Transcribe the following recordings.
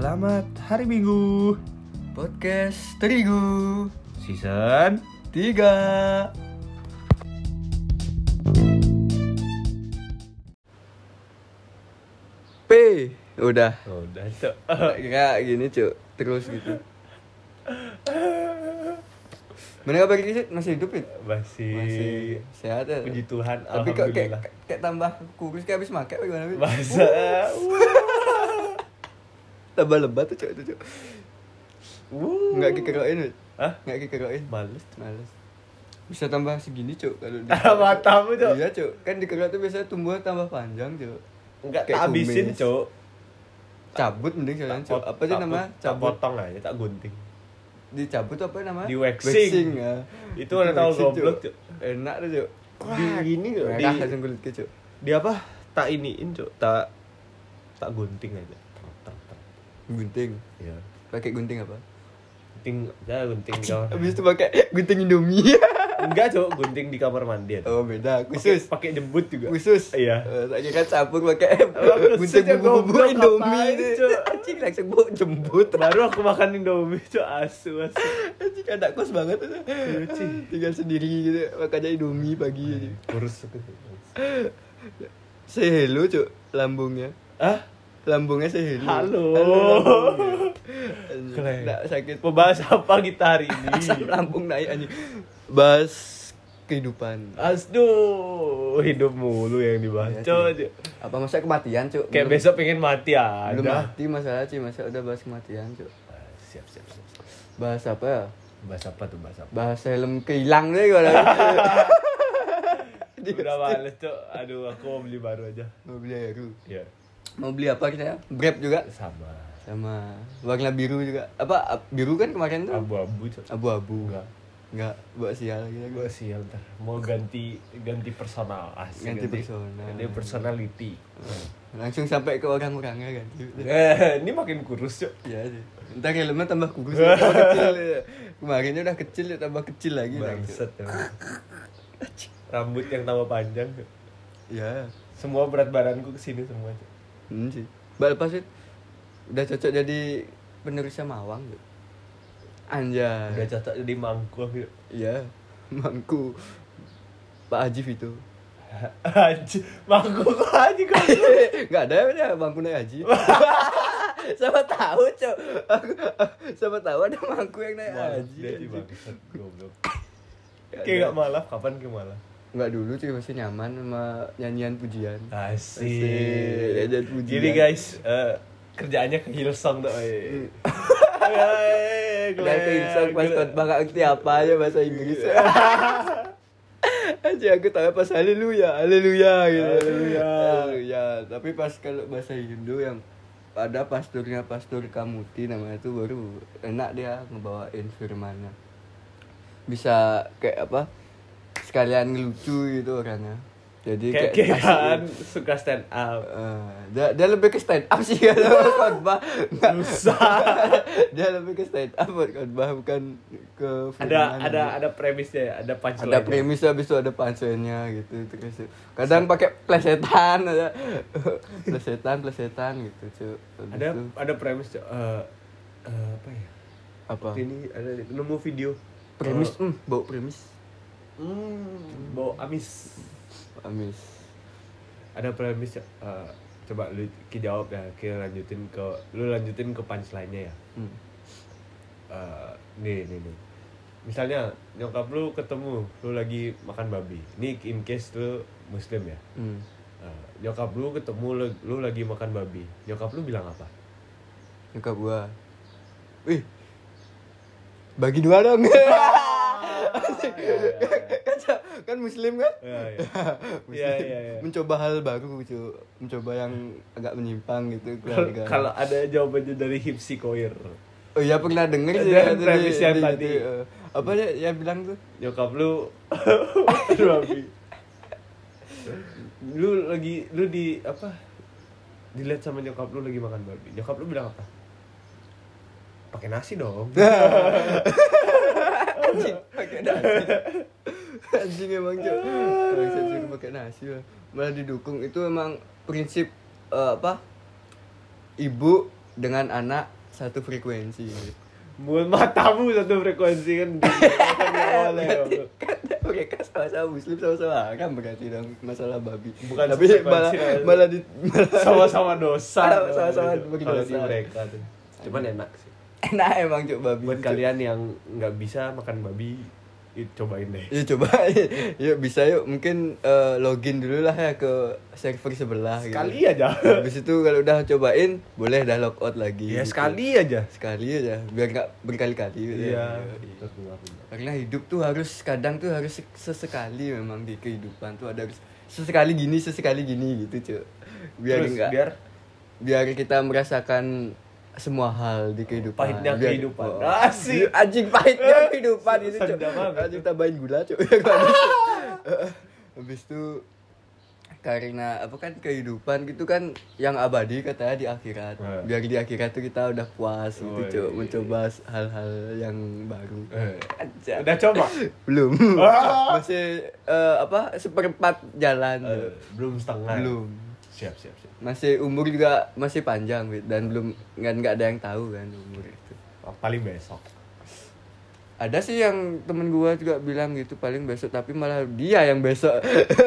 Selamat hari Minggu. Podcast Terigu. Season 3 P. Udah. Udah cok Kayak gini cuk. Terus gitu. Mana kabar sih? Masih hidup ya? Masih, Masih sehat ya? Puji Tuhan Tapi kok kayak, kayak tambah kurus kayak habis makan bagaimana? Masa Tambah lebat tuh cuk itu cuk Wuh. Nggak kikeroin? Hah? Nggak kikeroin Males Males Bisa tambah segini cuk kalau di Matamu cok Iya cuk Kan dikerok tuh biasanya tumbuh tambah panjang cuk Enggak tak habisin cok Cabut mending cuk pot- Apa sih nama? Cabut potong aja, tak gunting Dicabut apa nama? Di waxing. ya. Itu ada tahu waxing, goblok. Cuk. Enak tuh cuk Di ini cok Di, kulit cuk di apa? Tak iniin cok Tak Tak gunting aja. Gunting. Iya. Pakai gunting apa? Gunting Ya gunting di kamar Habis itu pakai gunting Indomie. Enggak cok Gunting di kamar mandi. Oh beda. Khusus. Pakai jembut juga. Khusus. Iya. Eh, Saya kira campur pakai khusus Gunting ya, goblok, Indomie? Anjing langsung bau jembut. Baru aku makan Indomie cok Asu asu. Anjing anak kos banget. Lucu. Tinggal sendiri gitu. Makanya Indomie pagi Kurus Say hello cuk Lambungnya. Ah Lambungnya hello Halo. Keren. Nggak sakit. Membahas apa kita hari ini? Asam lambung naik anjing. Bahas kehidupan. Aduh Hidup mulu yang dibahas Iya, sih. Apa masa kematian cuk? Kayak Belum- besok pengen mati Belum ada mati masalah sih Masa udah bahas kematian cuk? Siap siap siap siap. Bahas apa? Ya Bahas apa tuh bahas apa? Bahas helm kehilang deh gimana Udah males cok Aduh aku mau beli baru aja. Mau beli baru Iya Mau beli apa kita ya Brep juga? Sama. Sama. Warna biru juga. Apa ap- biru kan kemarin tuh? Abu-abu Abu-abu. Enggak. Enggak Buat sial gitu. Gue sial ntar. Mau ganti Ganti personal. Asik Ganti personal. Ganti personality. Langsung sampai ke orang-orangnya kan Eh, Ini makin kurus cok. Iya sih. Ntar helmnya tambah kurus tambah kecil ya. Kemarinnya udah kecil ya tambah kecil lagi Bangset emang. Rambut yang tambah panjang. Iya. Semua berat badanku ke sini semua Cok. Hmm sih. Bal pas itu Udah cocok jadi penerusnya Mawang gitu. Anjay. Udah cocok jadi mangku Cok. Iya Mangku. Pak Ajif itu Haji Mangku kok haji kok? Gak ada ya bangku naik haji. Siapa tahu cok. Siapa tahu ada bangku yang naik haji Goblok. Kayak gak malah Kapan ke malah Nggak dulu cuy masih nyaman sama nyanyian pujian Asik Asik, nyanyian pujian Jadi guys eh, Kerjaannya ke Hillsong tuh Dan ke Insang pas khotbah gak ngerti apa aja bahasa Inggris Aja aku tahu pas haleluya, haleluya gitu. Haleluya. Haleluya. Tapi pas kalau bahasa Hindu yang ada pasturnya pastur Kamuti namanya itu baru enak dia ngebawain firmannya. Bisa kayak apa? Sekalian ngelucu gitu orangnya. Jadi Kayak kayak kan asik. Suka stand up. Eh, dia, dia lebih ke stand up sih kalau khotbah. Dia lebih ke stand up buat khotbah bukan ke ada ada ada premisnya ya ada punchline ada premis habis itu ada punchline-nya gitu terus kadang pakai plesetan ada. Plesetan plesetan gitu cuy ada itu, ada premis Cok. Eh, eh, apa ya? Apa? Ini ada nemu video. Premis hmm, bau premis hmm, bau amis. Amis. Ada premis. Eh, coba lu ki jawab ya ki lanjutin ke lu lanjutin ke punchline-nya ya. Hmm. Eh, nih nih nih misalnya nyokap lu ketemu lu lagi makan babi. Ini in case lu muslim ya. Hmm. Eh, nyokap lu ketemu lu, lu lagi makan babi. Nyokap lu bilang apa? Nyokap gua wih bagi dua dong kan, muslim kan Iya, iya. Muslim. Iya, iya, iya. mencoba hal baru cuy mencoba yang agak menyimpang gitu Kalau- ada jawabannya dari hipsi koir Oh iya pernah denger sih ya, premis yang tadi. eh, apa ya yang bilang tuh? nyokap lu lu lagi lu di apa dilihat sama nyokap lu lagi makan babi nyokap lu bilang apa pakai nasi dong pakai nasi. Anjing emang cuy. Bangsat suruh pakai nasi lah. Malah didukung itu emang prinsip eh, apa? Ibu dengan anak satu frekuensi Mulut matamu satu frekuensi kan kan nggak boleh. kan mereka sama-sama muslim sama-sama haram berarti dong masalah babi Bukan tapi malah malah di malah Sama-sama dosa. Sama-sama berdosa. mereka tuh. Cuman enak sih. enak emang cuk babi Buat kalian yang nggak bisa makan babi, cobain deh. Ya coba yuk bisa yuk mungkin eh, login dulu lah ya ke server sebelah Sekali gitu. aja. Habis itu kalau udah cobain boleh dah log out lagi. Ya gitu. sekali aja. Sekali aja biar nggak berkali-kali gitu ya. Iya. Karena hidup tuh harus kadang tuh harus sek- sesekali memang di kehidupan tuh ada harus sesekali gini sesekali gini gitu cuy. Biar enggak biar biar kita merasakan semua hal di kehidupan. Pahitnya Biar- kehidupan. Oh. Asik. Anjing pahitnya kehidupan itu, Cuk. Sedap banget. Anjing tambahin gula, Cuk. Habis itu karena apa kan kehidupan gitu kan yang abadi katanya di akhirat. Eh. Biar di akhirat tuh kita udah puas gitu, Woi. Cuk, mencoba hal-hal yang baru. Eh, Anjay. Udah coba? Belum. Ah. Masih eh, apa seperempat jalan. Eh, Cuk. belum setengah. Belum. Siap, siap, siap. Masih umur juga masih panjang dan belum nggak nggak ada yang tahu kan umur itu. Paling besok. Ada sih yang temen gua juga bilang gitu paling besok tapi malah dia yang besok.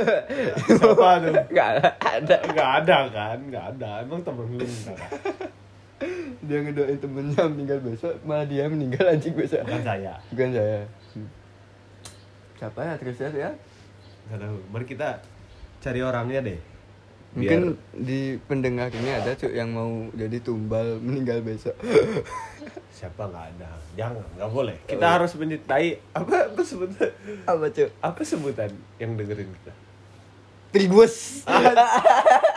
Siapa tuh? Nggak ada. Nggak ada kan? Nggak ada. Emang temen lu? Dia ngedoain temennya meninggal besok malah dia meninggal anjing besok. Bukan saya. Bukan saya. Hmm. Siapa ya terus ya? ya? Nggak tahu. Mari kita cari orangnya deh. Mungkin di pendengar ini ada cuk yang mau jadi tumbal meninggal besok. siapa nggak ada. Jangan, nggak boleh. Kita Oh. harus mencintai apa apa sebutan? Apa cuk? Apa sebutan yang dengerin kita? Trigos.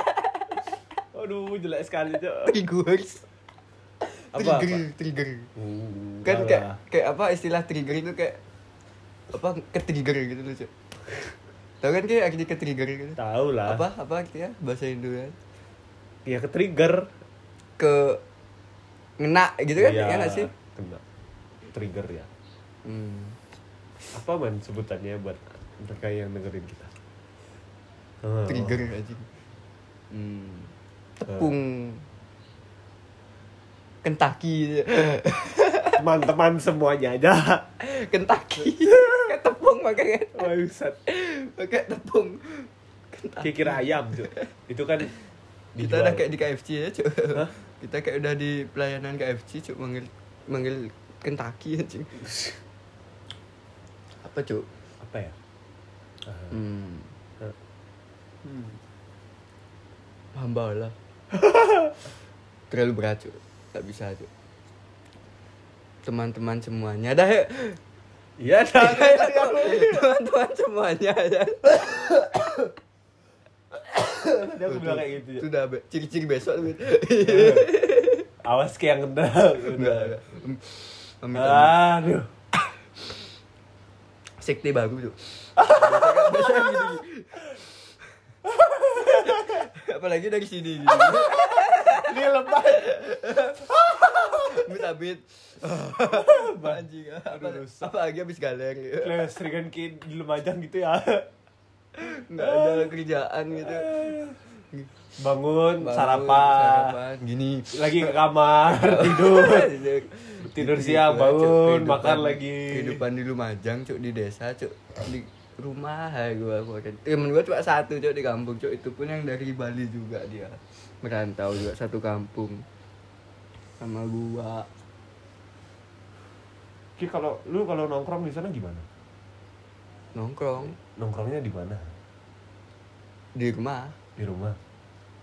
Aduh, jelek sekali, Cok. Trigos. Apa, Trigger, trigger. Hmm, Kan kayak kayak apa istilah trigger itu kayak apa ke trigger gitu loh cuk. Tahu kan kayak arti ke trigger gitu. tahu lah. Apa apa artinya bahasa Indo ya? Ya ke trigger. Ke ngena gitu kan Iya, ya nggak sih? Kena. Trigger ya. Hmm. Apa man sebutannya buat mereka yang dengerin kita? Oh. Trigger aja. Hmm. Tepung. Kentucky. Teman-teman semuanya aja. Kentucky. Kayak tepung makanya. Bangsat. Pakai tepung. Kentucky. Kira ayam, Cok. Itu kan Kita dijual. udah kayak di KFC ya, Cuk. Hah? Kita kayak udah di pelayanan KFC, Cuk, manggil manggil Kentucky anjing. Apa, Cuk? apa ya? Ah, Hmm. hmm. Hamba Allah. Terlalu berat, Cuk. Tak bisa, Cuk. Teman-teman semuanya dah ya. Iya, dah. Teman-teman semuanya ya. Tadi aku bilang kayak gitu. Cok. Itu udah be- ciri-ciri besok tuh. Awas kayak yang. Amit, amit. Aduh. sekte baru tuh. Biasanya. Apalagi dari sini gitu. Ini lebay. Amit amit. Anjing. Apa, apa lagi habis galer. Kayak seringan kayak di Lumajang gitu ya. Enggak ada kerjaan gitu. Bangun, Bangun, sarapan, sarapan, gini. lagi ke kamar, tidur. Tidur siang, Gitu, bangun. Kehidupan- makan lagi. Kehidupan di Lumajang, cuk di desa, cuk di rumah gua gua kan. Temen gua cuma satu cuk di kampung, cuk itu pun yang dari Bali juga dia. Merantau juga satu kampung. Sama gua. Ki kalau lu kalau nongkrong di sana gimana? Nongkrong Nongkrongnya di mana? di rumah. Di rumah.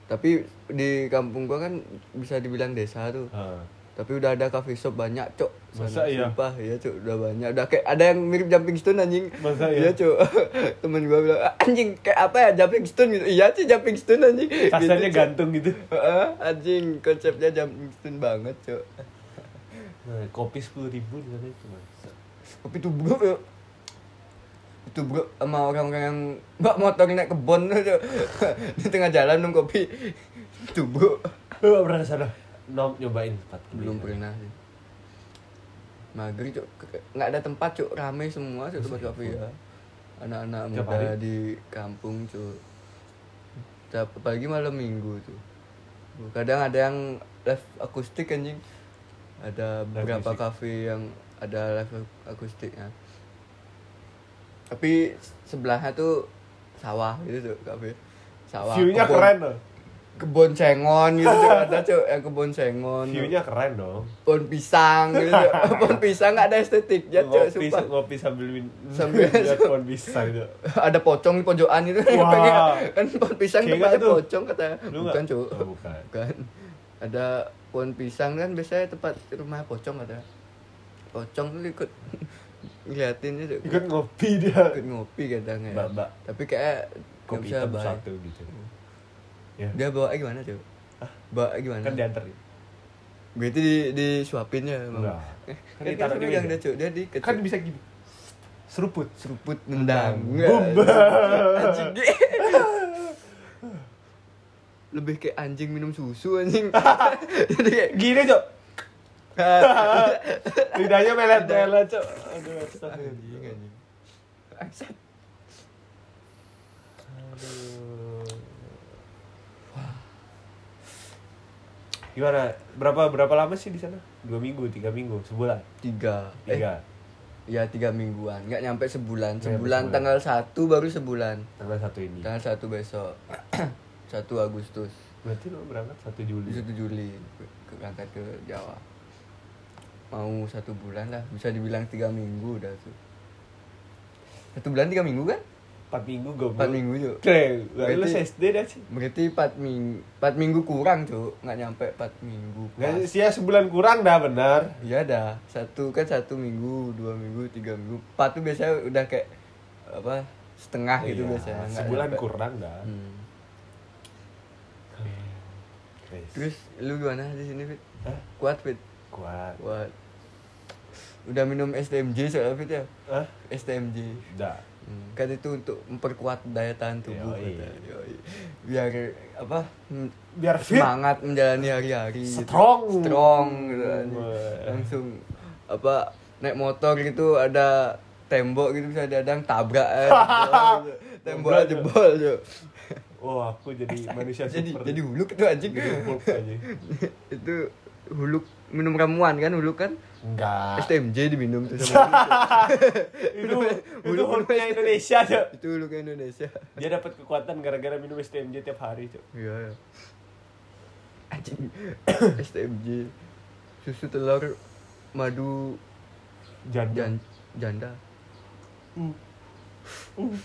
Tapi di kampung gua kan bisa dibilang desa tuh. Ah. Tapi udah ada cafe shop banyak, Cok. Masa iya? Sumpah, iya, Cok. Udah banyak. Udah kayak ada yang mirip jumping stone anjing. Masa iya? Iya, Cok. Temen gua bilang, "Ah, anjing kayak apa ya jumping stone gitu. Iya sih jumping stone anjing. Kasarnya Gitu, gantung gitu. Heeh, anjing konsepnya jumping stone banget, Cok. Nah, kopi sepuluh ribu di sana cuma. Tapi itu bro, ya. itu bro sama orang-orang yang mbak motor naik kebon di tengah jalan minum kopi. Itu bro. Lu gak pernah sana? Nom nyobain tempat kopi belum pernah sih mager cuk. Nggak ada tempat cuk. Rame semua cuk tempat kopi ya. Anak-anak muda hari? di kampung cuk. Apalagi malam minggu tuh kadang ada yang live akustik anjing. Ada beberapa kafe yang ada live akustiknya. Tapi sebelahnya tuh sawah gitu tuh kafe. Sawah View-nya keren loh. Kebun sengon gitu tuh ada tuh yang kebun sengon View-nya keren dong. pohon pisang gitu pohon pisang nggak ada estetiknya cuy ngopi, sumpah. ngopi sambil min Sambil- lihat pohon pisang tuh. ada pocong di pojokan itu Wah. kan pohon pisang tempatnya pocong kata. Lu bukan cuy Oh, bukan. bukan. Ada pohon pisang kan biasanya tempat rumah pocong ada. Pocong tuh ikut ngeliatin itu Ikut ngopi dia. ikut ngopi kadang ya. Mbak, tapi kayak Kopi hitam satu gitu. Ya. dia bawa gimana cuy bawa gimana Kan diantar. berarti di disuapin ya? Enggak. Eh, Kan kan ditaruh di yang meja. dia dia di Kan bisa gini. Seruput. seruput nendang Bumba. anjing lebih kayak anjing minum susu anjing jadi kayak Gini, Cok. Lidahnya melet-melet, Cok. Aduh, astagfirullah. anjing. Aduh. Gimana? Berapa berapa lama sih di sana? Dua minggu, tiga minggu, sebulan? tiga eh Tiga. ya tiga mingguan nggak nyampe sebulan Nggak sebulan sebulan. tanggal satu baru sebulan Tanggal satu ini. tanggal satu besok satu Agustus Berarti lo berangkat satu Juli. satu Juli ke- berangkat ke Jawa mau satu bulan lah bisa dibilang tiga minggu udah tuh satu bulan tiga minggu kan Empat minggu gue. empat minggu tuh Keren. Lu SD dah sih. berarti empat minggu empat minggu kurang tuh nggak nyampe empat minggu Nggak ya sebulan kurang dah benar. Iya dah, satu kan satu minggu, dua minggu, tiga minggu, empat tuh biasanya udah kayak apa setengah gitu Iya, biasanya. nggak Sebulan nyampe. kurang dah. Hmm. Terus lu gimana di sini Fit? Hah? Kuat Fit? Kuat. Kuat. Udah minum STMJ soalnya Fit ya? Hah? STMJ. Udah. Hmm. Kan itu untuk memperkuat daya tahan tubuh. Yoi. kata. Yoi. Biar apa? hmm, Biar fit. semangat menjalani hari-hari. gitu. Strong. Strong gitu. anjing. Wah. Langsung apa naik motor gitu ada tembok gitu bisa dadang tabrak aja. tembok Jebol, jebol jo. Wah, aku jadi manusia jadi super. jadi huluk itu anjing. Jadi aja. itu huluk minum ramuan kan huluk kan Enggak. STMJ diminum tuh sama itu itu Indonesia, Cok. itu huluk Indonesia. Dia dapat kekuatan gara-gara minum STMJ tiap hari, Cok. Iya ya. Anjing STMJ susu telur madu Janda. jan, janda Hmm.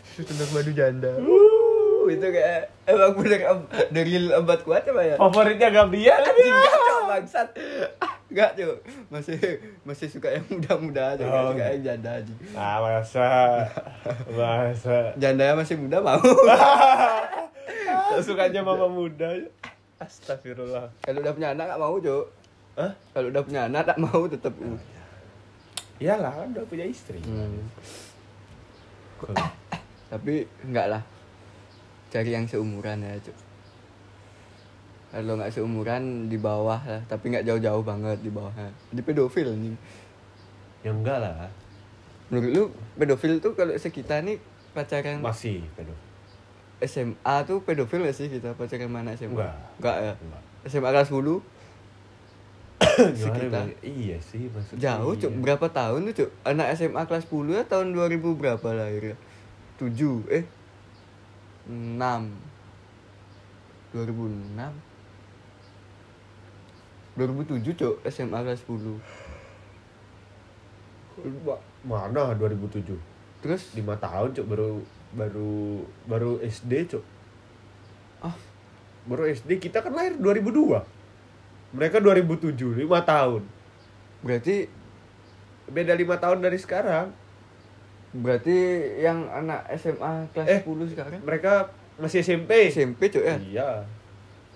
susu telur madu janda uh, itu kayak emang bener ab- dari obat kuat apa ya Favoritnya Gabriel. anjing bangsat gak cok masih masih suka yang muda-muda aja Oh. suka yang janda aja Ah, masa. Masa. janda masih muda mau Sukanya mama muda. Astagfirullah. kalau udah punya anak gak mau cok Hah? kalau udah punya anak tak mau tetap uh. Iyalah, kan udah punya istri. Hmm. tapi enggak lah cari yang seumuran ya cok kalau nggak seumuran di bawah lah tapi nggak jauh-jauh banget di bawahnya di pedofil nih Ya enggak lah. menurut lu pedofil tuh kalau sekitar nih pacaran Masih pedo. SMA tuh pedofil gak sih kita pacaran mana SMA Enggak. enggak ya Enggak. SMA kelas 10 Gimana Sekitar. Iya sih maksudnya. jauh cok iya. berapa tahun tuh cok anak SMA kelas 10 ya tahun 2000 berapa lahirnya 7 eh 6 2006 2007 cok SMA kelas 10 Mana 2007? terus 5 tahun cok baru baru baru SD cok. ah Baru SD kita kan lahir 2002. Mereka 2007, 5 tahun. berarti Beda 5 tahun dari sekarang. berarti yang anak SMA kelas Eh. 10 sekarang Mereka masih SMP. SMP cok ya Iya.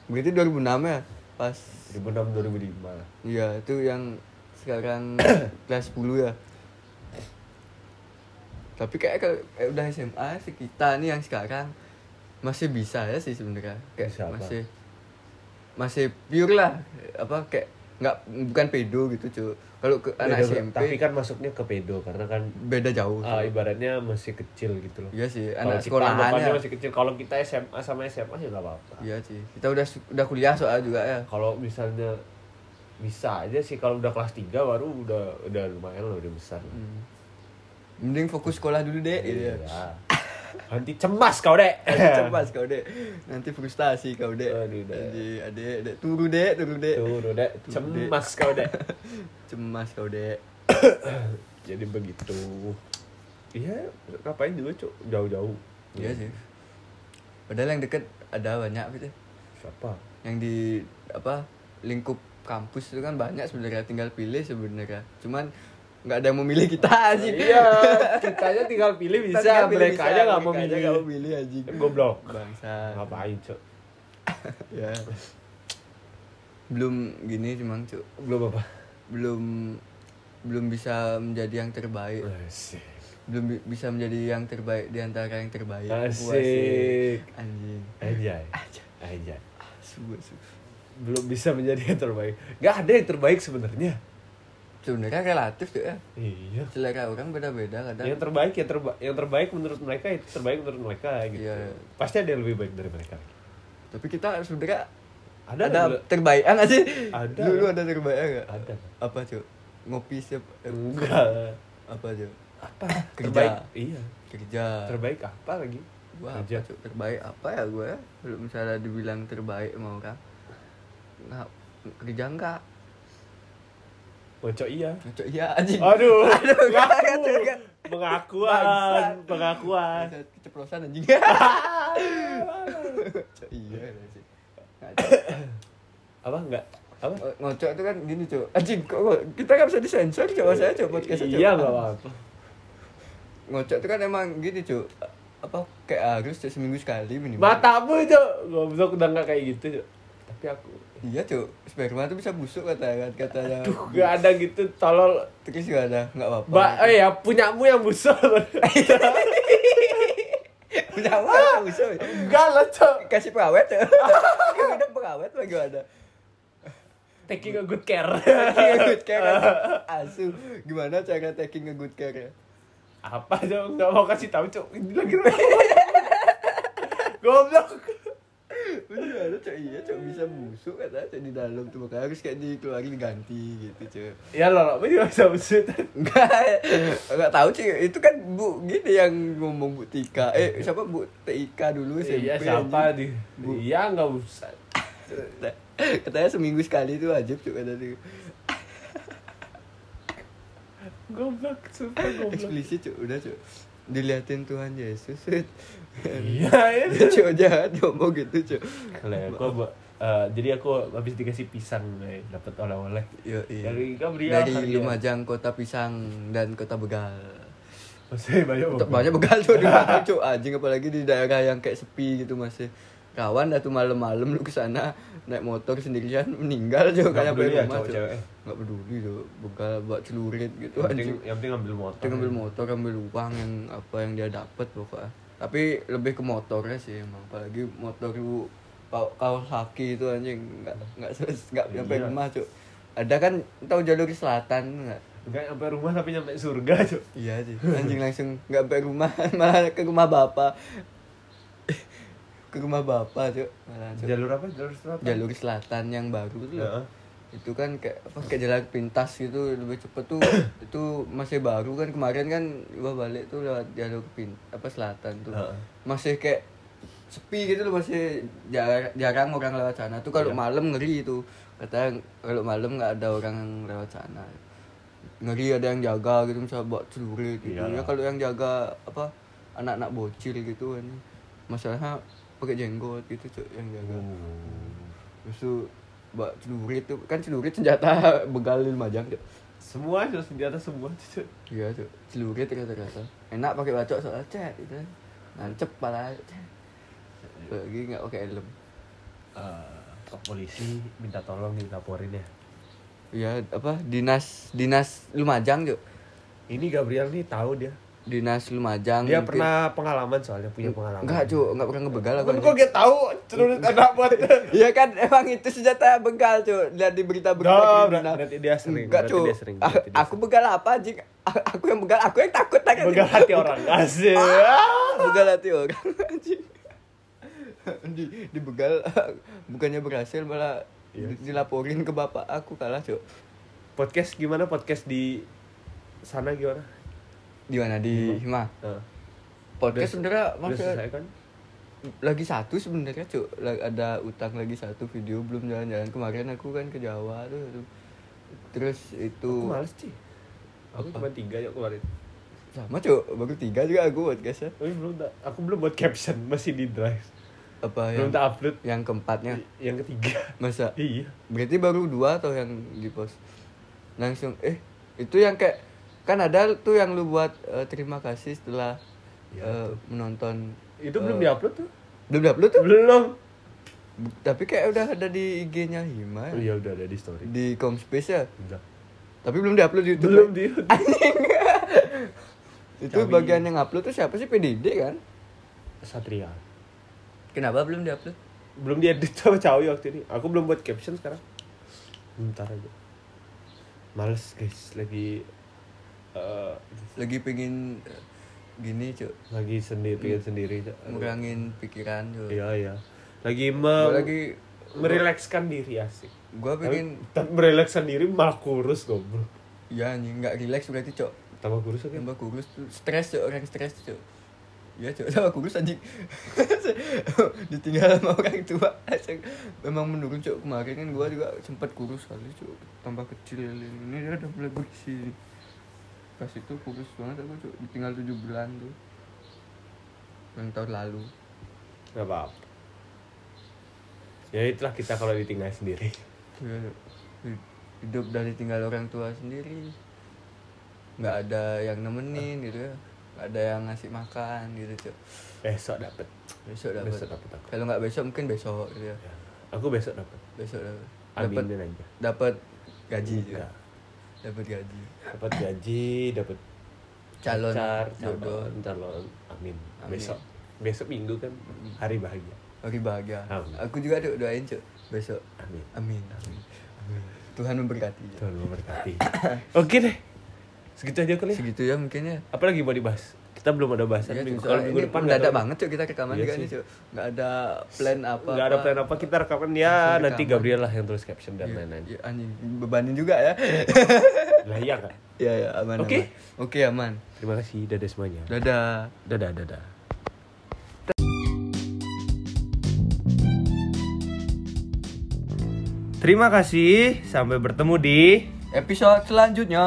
berarti 2006 ya pas 2006 2005. iya itu yang sekarang kelas 10 ya tapi kayak kalau kayak udah SMA sih kita nih yang sekarang masih bisa ya sih sebenarnya kayak Bisa apa? masih masih pure lah apa kayak nggak bukan pedo gitu cuy kalau ke anak Beda, SMP tapi kan masuknya ke pedo karena kan beda jauh ah, cuy. ibaratnya masih kecil gitu loh. Iya sih anak kita sekolahan anggapannya ya. masih kecil. Kalau kita SMA sama SMA ya nggak apa-apa. Iya sih kita udah udah kuliah soalnya juga ya. Kalau misalnya bisa aja sih kalau udah kelas 3 baru udah udah lumayan lah udah besar. Hmm. mending fokus sekolah dulu deh gitu ya Iya. Nanti cemas kau dek. Cemas kau dek. Nanti frustasi kau dek. Aduh, Dek. Anjing, adek dek turu dek turu dek. Tuh, dek. Cemas kau dek. Cemas kau dek. Jadi begitu. Iya ngapain juga cuk? Jauh-jauh. Iya sih. Padahal yang deket ada banyak gitu. Siapa? Yang di apa lingkup kampus itu kan banyak sebenarnya. Tinggal pilih sebenarnya. Cuman nggak ada yang memilih kita aja iya kitanya tinggal pilih bisa tinggal pilih mereka bisa, aja nggak mau aja milih. nggak mau milih aja Kan goblok. Bangsa. Ngapain cuk? Ya. Belum gini cuman cuk. Belum apa? Belum belum bisa menjadi yang terbaik. Asik. Belum bi- bisa menjadi yang terbaik di antara yang terbaik. Asik. anjing. Anjay. Asu, asu. Belum bisa menjadi yang terbaik. Gak ada yang terbaik sebenarnya. Sebenarnya relatif tuh ya Iya. selera orang beda-beda kadang Yang terbaik ya terbaik. Yang terbaik menurut mereka itu terbaik menurut mereka gitu. Iya. Pasti ada yang lebih baik dari mereka. tapi kita sebenarnya Ada ada, terbaik nggak sih Ada. dulu ada terbaik nggak Ada. apa cuy ngopi siap eh, Enggak. apa cuy Apa? Kerja. Terbaik. Iya. kerja Terbaik apa lagi? gua apa Kerja. cuy terbaik apa ya gue ya belum misalnya dibilang terbaik mau orang nggak kerja enggak Bocok iya. Cocok iya anjing Aduh. Aduh, Ngaku. Pengakuan. Pengakuan. Keceplosan anjing Cocok iya anjing. Cok. Apa enggak? Apa? Ngo- ngocok itu kan gini cuy anjing kok kita kan bisa disensor coba saya coba podcast Iya enggak apa-apa. ngocok itu kan emang gini cuy apa kayak harus seminggu sekali minimal Matamu itu goblok udah enggak kayak gitu, Cuk. Tapi aku iya cuy sperma tuh bisa busuk kan katanya Duh, gak ada gitu tolol. terus gak ada nggak apa-apa Mbak, eh ya punyamu yang busuk. punya apa busuk Enggak lah, Cok. kasih pengawet cuy udah pengawet bagaimana Taking a good care. taking a good care kan? asu gimana cara taking a good care ya Apa, Cok? Enggak mau kasih tahu, Cok. Ini lagi Goblok. Bener ada cok iya cok bisa busuk kata cok di dalam tuh makanya harus kayak dikeluarin diganti gitu cok Ya lo, lo juga bisa busuk. enggak enggak tahu cok itu kan bu gini yang ngomong bu Tika eh siapa bu Tika dulu SMP Iya, siapa di? Bu. Iya, enggak usah. katanya seminggu sekali itu wajib cok kata dia Goblok, sumpah goblok. eksplisit cok udah cok diliatin Tuhan Yesus Iya, itu. cok jahat ngomong gitu Kalau aku bu- eh, jadi aku habis dikasih pisang dapat oleh-oleh. Iya. Dari Gabriel. dari hadiah. Lumajang kota pisang dan kota Begal Masih banyak banyak begal tuh di Batam, Cuk. anjing apalagi di daerah yang kayak sepi gitu masih rawan dah tuh malam-malam lu ke sana naik motor sendirian meninggal juga Nggak kayak peduli ya rumah cowok cewek. nggak peduli tuh begal buat celurit gitu Yang penting, anjing yang penting ambil motor. ngambil motor ambil uang yang apa yang dia dapat pokoknya tapi lebih ke motornya sih emang apalagi motor lu kau- Kawasaki itu anjing nggak nggak nggak nyampe Iya. rumah cuk ada kan tahu jalur selatan nggak Enggak sampai rumah tapi nyampe surga, Cuk. Iya sih, anjing langsung nggak sampai rumah, malah ke rumah bapak. Ke rumah bapak, Cuk. Malah, Cuk. Jalur apa? Jalur selatan. Jalur selatan yang baru tuh. Heeh. Itu kan kayak apa kayak jalan pintas gitu lebih cepet tuh. itu masih baru kan kemarin kan gua balik tuh lewat jalur pin apa selatan tuh. Heeh. Masih kayak sepi gitu loh masih jarang, jarang orang lewat sana tuh kalau Iya. malam ngeri itu katanya kalau malam nggak ada orang yang lewat sana ngeri ada yang jaga gitu misalnya buat celurit gitu Iyalah. ya kalau yang jaga apa anak-anak bocil gitu kan masalahnya pakai jenggot gitu cok yang jaga. Oh. terus tuh buat celurit tuh kan celurit senjata begal di Lumajang cok Semua itu senjata semua, Cuk. iya cok celurit kata-kata enak pakai bacok soalnya cet gitu nancep pala cet lagi nggak pakai helm. Eh, ke polisi minta tolong dilaporin ya. Iya apa dinas dinas Lumajang cok Ini Gabriel nih tahu dia. Dinas Lumajang. Dia mungkin- pernah pengalaman soalnya punya pengalaman. Enggak, Cuk, enggak pernah ngebegal aku. Kok gak tahu cerut anak buat. Iya kan emang itu senjata begal cuy lihat di berita-berita Nah, kriminal. berarti dia sering, Enggak berarti cuy dia sering, A- berarti dia aku begal apa anjing A- aku yang begal aku yang takut kan Begal hati orang asik. begal hati orang anjing di, di begal bukannya berhasil malah Iya. di- dilaporin ke bapak aku kalah cuy Podcast gimana podcast di sana gimana? Di mana di Hima Nah, podcast sebenarnya selesai kan? lagi satu sebenarnya La- ada utang lagi satu video belum jalan-jalan kemarin aku kan ke Jawa tuh, tuh. terus itu Aku males sih. Aku cuma tiga ya kemarin. sama cuy baru tiga juga aku podcastnya Tapi belum tak, aku belum buat caption masih di drive. apa Belum yang tak upload. yang keempatnya Yang ketiga. masa Iya. berarti baru dua atau yang di post langsung eh itu yang kayak kan ada tuh yang lu buat eh, terima kasih setelah Ya, eh, menonton Itu eh, belum diupload tuh. belum diupload tuh Belum. tapi kayak udah ada di IG-nya Hima Oh, iya udah ada di story. di Comspace ya Udah. tapi belum diupload di YouTube Belum ya? di itu Cawi. bagian yang upload tuh siapa sih PDD kan Satria. kenapa belum diupload Belum diedit sama Cawi waktu ini. Aku belum buat caption sekarang. Bentar aja. Males guys, lagi eh, lagi pengen gini cuy lagi sendiri pengen sendiri Cak. Aduh. ngurangin pikiran cuy Iya iya. Lagi me Gua lagi merilekskan diri asik. gua pengen Tapi merilekskan diri malah kurus goblok. ya anjing nggak relax berarti cok Tambah kurus oke. tambah kurus tuh stres cok orang stres cok ya cok tambah kurus anjing ditinggal sama orang tua Asik. memang menurun cok kemarin kan gua juga sempat kurus kali cok tambah kecil ini dia udah mulai berisi pas itu kurus banget aku cok ditinggal tujuh bulan tuh yang tahun lalu Gak apa-apa. Ya itulah kita kalau ditinggal sendiri. Ya, hid- hidup dari tinggal orang tua sendiri nggak ada yang nemenin gitu ya nggak ada yang ngasih makan gitu cok Besok dapet. besok dapat Besok dapet aku. kalau nggak besok mungkin besok gitu ya Ya. Aku besok dapet. besok dapat dapat aja. dapat gaji juga. Dapat gaji Dapat gaji, dapat Calon pacar, jodoh. calon, calon. Amin. Amin. Besok. Besok minggu kan hari bahagia. hari bahagia Amin. aku juga do- doain cok besok Amin. amin amin Tuhan memberkati Tuhan memberkati. Oke deh. Segitu aja kali. ya. segitu ya mungkin ya Apa lagi mau dibahas? Kita belum ada bahasan. Iya, minggu, kalau minggu ini depan nggak tahu. banget cok kita rekaman Iya juga nih cok nggak ada plan apa Nggak ada plan apa kita rekaman ya Langsung nanti rekaman. Gabriel lah yang tulis caption dan Iya, lain-lain. iya, anjing bebanin juga ya Lah iya kan? Iya ya aman. Oke. aman. Oke aman. Terima kasih dadah semuanya. Dadah. Dadah dadah. Terima kasih, sampai bertemu di Episode selanjutnya.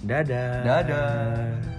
Dadah. Dadah.